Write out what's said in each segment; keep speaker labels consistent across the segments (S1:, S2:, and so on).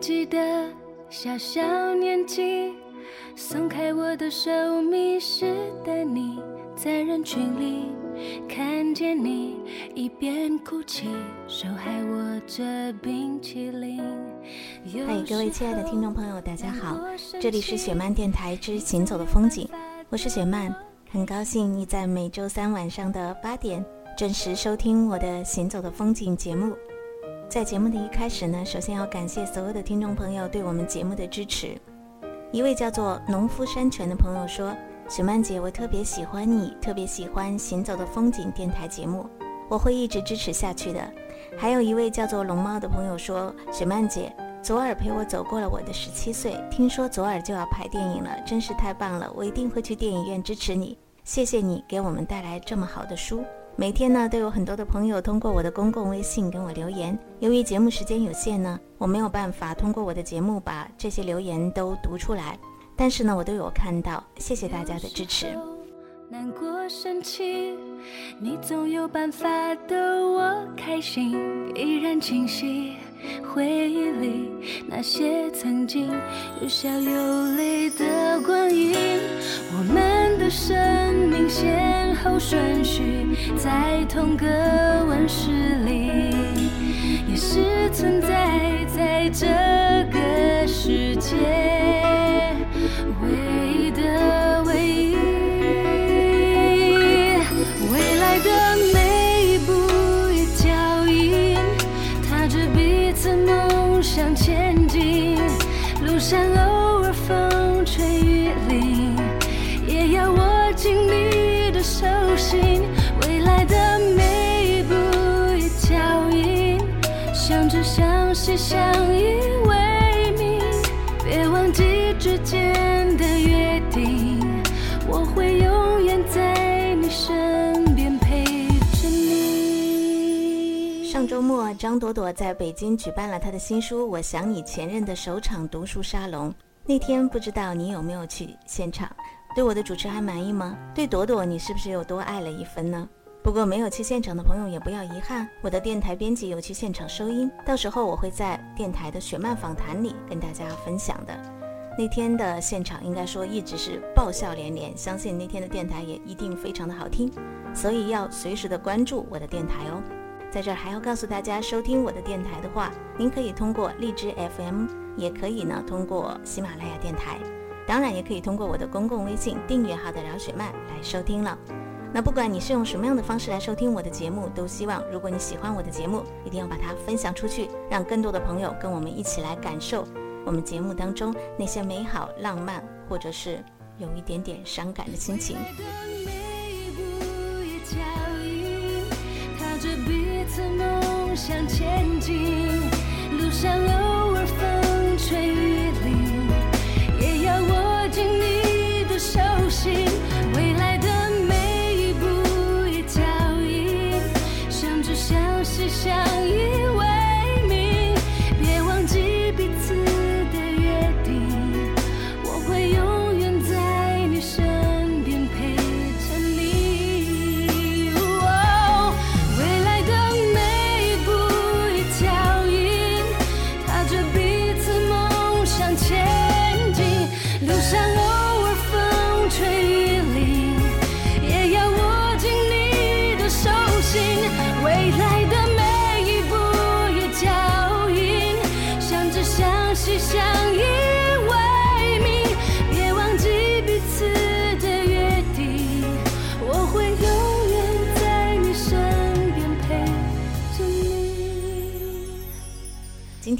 S1: 记得小小年纪，松开我的手，迷失的你，在人群里看见你，一边哭泣，手还握着冰淇淋。
S2: 嗨，各位亲爱的听众朋友，大家好，这里是雪漫电台之行走的风景，我是雪漫，很高兴你在每周三晚上的八点准时收听我的行走的风景节目。在节目的一开始呢，首先要感谢所有的听众朋友对我们节目的支持。一位叫做农夫山泉的朋友说：“雪曼姐，我特别喜欢你，特别喜欢《行走的风景》电台节目，我会一直支持下去的。”还有一位叫做龙猫的朋友说：“雪曼姐，左耳陪我走过了我的十七岁，听说左耳就要拍电影了，真是太棒了！我一定会去电影院支持你。谢谢你给我们带来这么好的书。”每天呢，都有很多的朋友通过我的公共微信跟我留言。由于节目时间有限呢，我没有办法通过我的节目把这些留言都读出来，但是呢，我都有看到。谢谢大家的支持。
S1: 难过、生气，你总有办法逗我开心，依然清晰。回忆里那些曾经有笑有泪的光阴，我们的生命先后顺序在同个温室里，也是存在在这个世界为彼此梦想前进，路上偶尔风吹雨淋，也要握紧你的手心。未来的每一步一脚印，相知相惜相依为命，别忘记之间的约定，我会
S2: 张朵朵在北京举办了她的新书《我想你前任》的首场读书沙龙。那天不知道你有没有去现场？对我的主持还满意吗？对朵朵，你是不是又多爱了一分呢？不过没有去现场的朋友也不要遗憾，我的电台编辑有去现场收音，到时候我会在电台的雪漫访谈里跟大家分享的。那天的现场应该说一直是爆笑连连，相信那天的电台也一定非常的好听，所以要随时的关注我的电台哦。在这儿还要告诉大家，收听我的电台的话，您可以通过荔枝 FM，也可以呢通过喜马拉雅电台，当然也可以通过我的公共微信订阅号的饶雪漫来收听了。那不管你是用什么样的方式来收听我的节目，都希望如果你喜欢我的节目，一定要把它分享出去，让更多的朋友跟我们一起来感受我们节目当中那些美好、浪漫，或者是有一点点伤感的心情。
S1: 次梦想前进，路上偶尔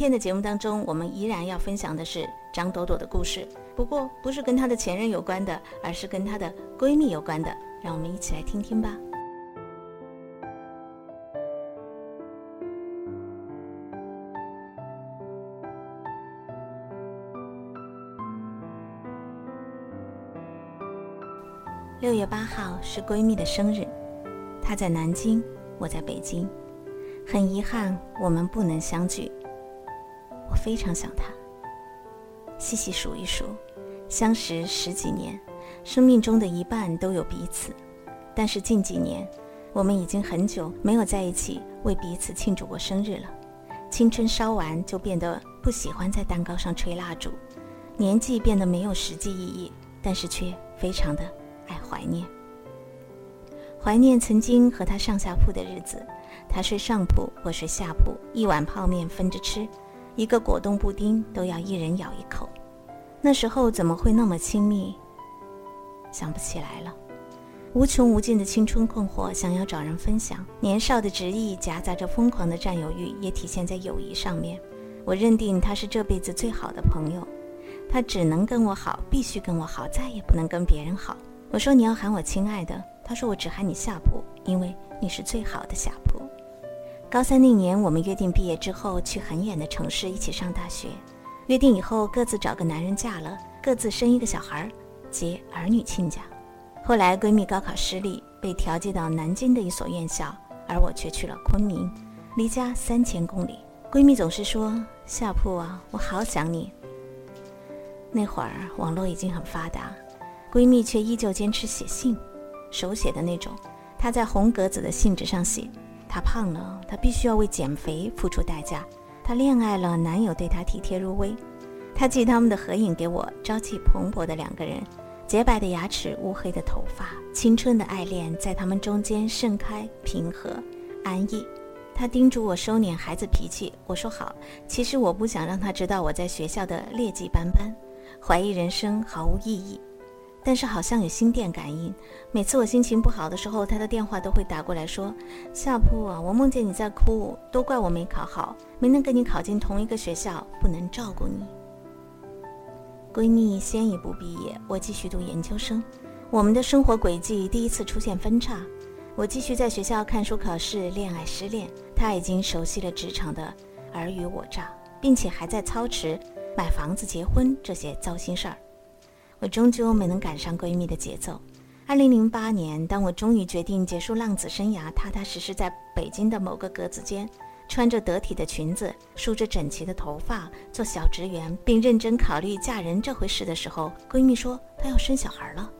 S2: 天的节目当中，我们依然要分享的是张朵朵的故事，不过不是跟她的前任有关的，而是跟她的闺蜜有关的。让我们一起来听听吧。六月八号是闺蜜的生日，她在南京，我在北京，很遗憾我们不能相聚。非常想他。细细数一数，相识十几年，生命中的一半都有彼此。但是近几年，我们已经很久没有在一起为彼此庆祝过生日了。青春烧完就变得不喜欢在蛋糕上吹蜡烛，年纪变得没有实际意义，但是却非常的爱怀念。怀念曾经和他上下铺的日子，他睡上铺，我睡下铺，一碗泡面分着吃，一个果冻布丁都要一人咬一口。那时候怎么会那么亲密？想不起来了。无穷无尽的青春困惑，想要找人分享。年少的执意夹杂着疯狂的占有欲，也体现在友谊上面。我认定他是这辈子最好的朋友，他只能跟我好，必须跟我好，再也不能跟别人好。我说你要喊我亲爱的，他说我只喊你夏普，因为你是最好的夏普。高三那年，我们约定毕业之后去很远的城市一起上大学，约定以后各自找个男人嫁了，各自生一个小孩儿，结儿女亲家。后来闺蜜高考失利，被调剂到南京的一所院校，而我却去了昆明，离家三千公里。闺蜜总是说：“夏铺啊，我好想你。”那会儿网络已经很发达，闺蜜却依旧坚持写信，手写的那种。她在红格子的信纸上写：“她胖了，她必须要为减肥付出代价。她恋爱了，男友对她体贴入微。她寄他们的合影给我，朝气蓬勃的两个人。”洁白的牙齿，乌黑的头发，青春的爱恋在他们中间盛开，平和安逸。他叮嘱我收敛孩子脾气，我说好。其实我不想让他知道我在学校的劣迹斑斑，怀疑人生毫无意义。但是好像有心电感应，每次我心情不好的时候，他的电话都会打过来说：“夏铺啊，我梦见你在哭，都怪我没考好，没能跟你考进同一个学校，不能照顾你。”闺蜜先一步毕业，我继续读研究生，我们的生活轨迹第一次出现分叉。我继续在学校看书、考试、恋爱、失恋，她已经熟悉了职场的尔虞我诈，并且还在操持买房子、结婚这些糟心事儿。我终究没能赶上闺蜜的节奏。二零零八年，当我终于决定结束浪子生涯，踏踏实实在北京的某个格子间。穿着得体的裙子，梳着整齐的头发，做小职员，并认真考虑嫁人这回事的时候，闺蜜说她要生小孩了。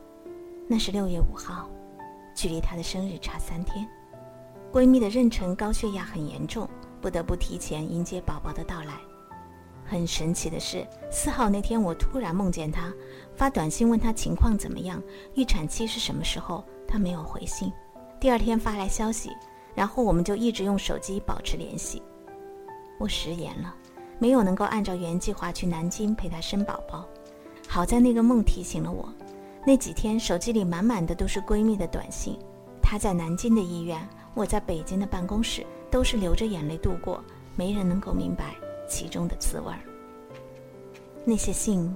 S2: 那是六月五号，距离她的生日差三天。闺蜜的妊娠高血压很严重，不得不提前迎接宝宝的到来。很神奇的是，四号那天我突然梦见她，发短信问她情况怎么样，预产期是什么时候，她没有回信。第二天发来消息。然后我们就一直用手机保持联系。我食言了，没有能够按照原计划去南京陪她生宝宝。好在那个梦提醒了我，那几天手机里满满的都是闺蜜的短信。她在南京的医院，我在北京的办公室，都是流着眼泪度过，没人能够明白其中的滋味儿。那些信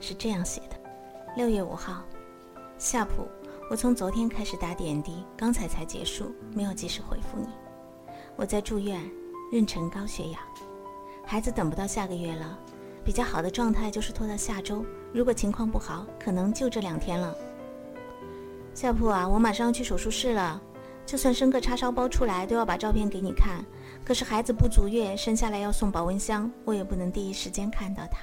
S2: 是这样写的：六月五号，夏普。我从昨天开始打点滴，刚才才结束，没有及时回复你。我在住院，妊娠高血压，孩子等不到下个月了，比较好的状态就是拖到下周。如果情况不好，可能就这两天了。夏普啊，我马上要去手术室了，就算生个叉烧包出来，都要把照片给你看。可是孩子不足月，生下来要送保温箱，我也不能第一时间看到他。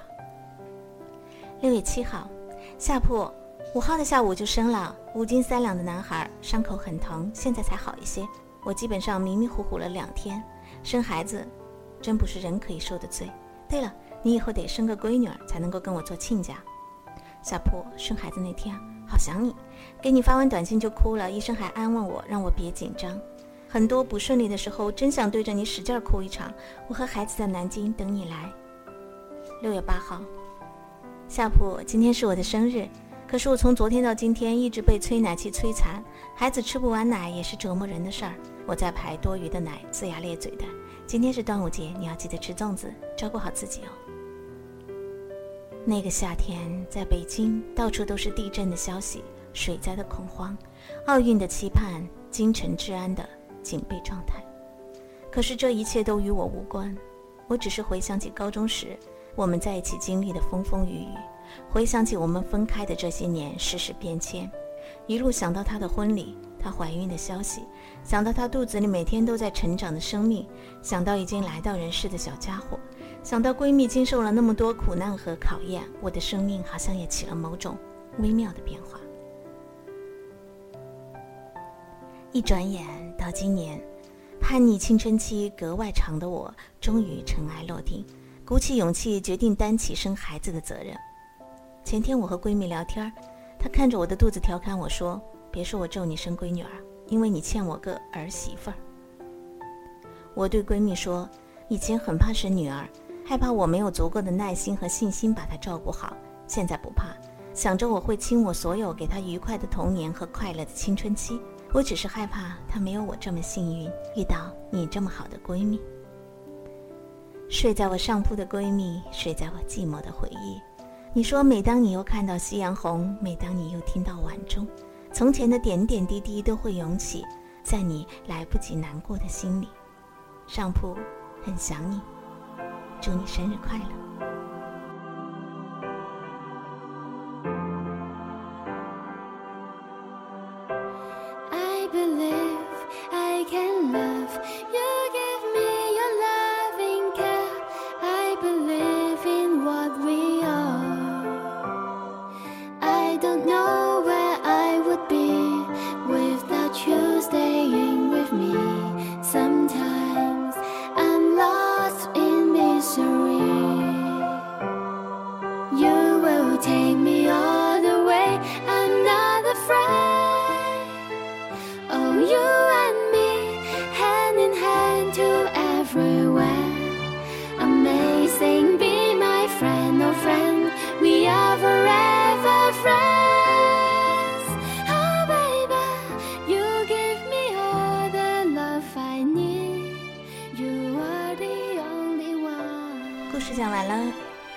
S2: 六月七号，夏普。五号的下午就生了五斤三两的男孩，伤口很疼，现在才好一些。我基本上迷迷糊糊了两天，生孩子真不是人可以受的罪。对了，你以后得生个闺女儿才能够跟我做亲家。下铺生孩子那天好想你，给你发完短信就哭了，医生还安慰我，让我别紧张。很多不顺利的时候，真想对着你使劲哭一场。我和孩子在南京等你来。六月八号，夏普，今天是我的生日。可是我从昨天到今天一直被催奶器摧残，孩子吃不完奶也是折磨人的事儿。我在排多余的奶，龇牙咧嘴的。今天是端午节，你要记得吃粽子，照顾好自己哦。那个夏天，在北京到处都是地震的消息、水灾的恐慌、奥运的期盼、京城治安的警备状态。可是这一切都与我无关，我只是回想起高中时我们在一起经历的风风雨雨。回想起我们分开的这些年，世事变迁，一路想到她的婚礼，她怀孕的消息，想到她肚子里每天都在成长的生命，想到已经来到人世的小家伙，想到闺蜜经受了那么多苦难和考验，我的生命好像也起了某种微妙的变化。一转眼到今年，叛逆青春期格外长的我，终于尘埃落定。鼓起勇气决定担起生孩子的责任。前天我和闺蜜聊天，她看着我的肚子调侃我说：“别说我咒你生闺女儿，因为你欠我个儿媳妇儿。”我对闺蜜说：“以前很怕生女儿，害怕我没有足够的耐心和信心把她照顾好，现在不怕。”想着我会倾我所有给他愉快的童年和快乐的青春期，我只是害怕他没有我这么幸运，遇到你这么好的闺蜜。睡在我上铺的闺蜜，睡在我寂寞的回忆。你说，每当你又看到夕阳红，每当你又听到晚钟，从前的点点滴滴都会涌起，在你来不及难过的心里。上铺，很想你，祝你生日快乐。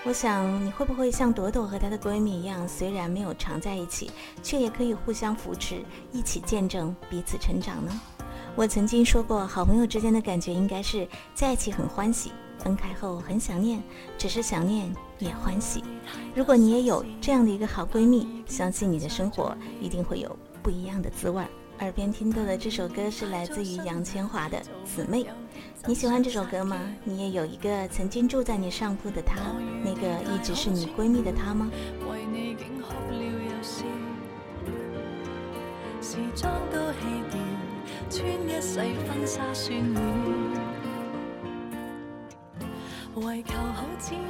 S2: 我想你会不会像朵朵和她的闺蜜一样，虽然没有常在一起，却也可以互相扶持，一起见证彼此成长呢？我曾经说过，好朋友之间的感觉应该是在一起很欢喜，分开后很想念，只是想念也欢喜。如果你也有这样的一个好闺蜜，相信你的生活一定会有不一样的滋味儿。耳边听到的这首歌是来自于杨千嬅的《姊妹》，你喜欢这首歌吗？你也有一个曾经住在你上铺的她，那个一直是你闺蜜的他吗？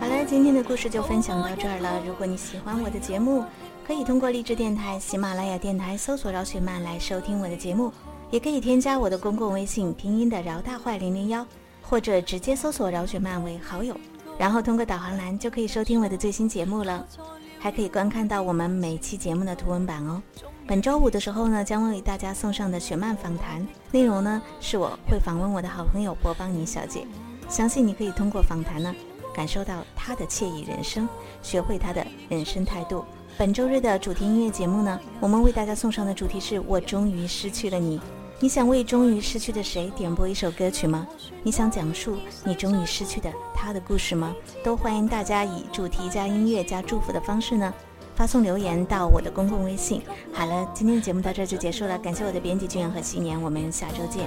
S2: 好了，今天的故事就分享到这儿了。如果你喜欢我的节目，可以通过荔枝电台、喜马拉雅电台搜索饶雪漫来收听我的节目，也可以添加我的公共微信拼音的饶大坏零零幺，或者直接搜索饶雪漫为好友，然后通过导航栏就可以收听我的最新节目了，还可以观看到我们每期节目的图文版哦。本周五的时候呢，将为大家送上的雪漫访谈内容呢，是我会访问我的好朋友波邦尼小姐，相信你可以通过访谈呢，感受到她的惬意人生，学会她的人生态度。本周日的主题音乐节目呢，我们为大家送上的主题是我终于失去了你。你想为终于失去的谁点播一首歌曲吗？你想讲述你终于失去的他的故事吗？都欢迎大家以主题加音乐加祝福的方式呢，发送留言到我的公共微信。好了，今天的节目到这就结束了，感谢我的编辑君和新年，我们下周见。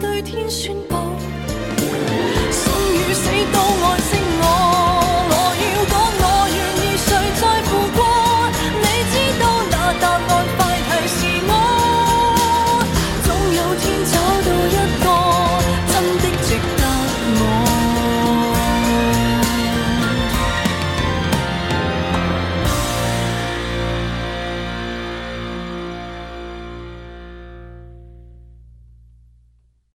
S3: 对天宣布，生与死都。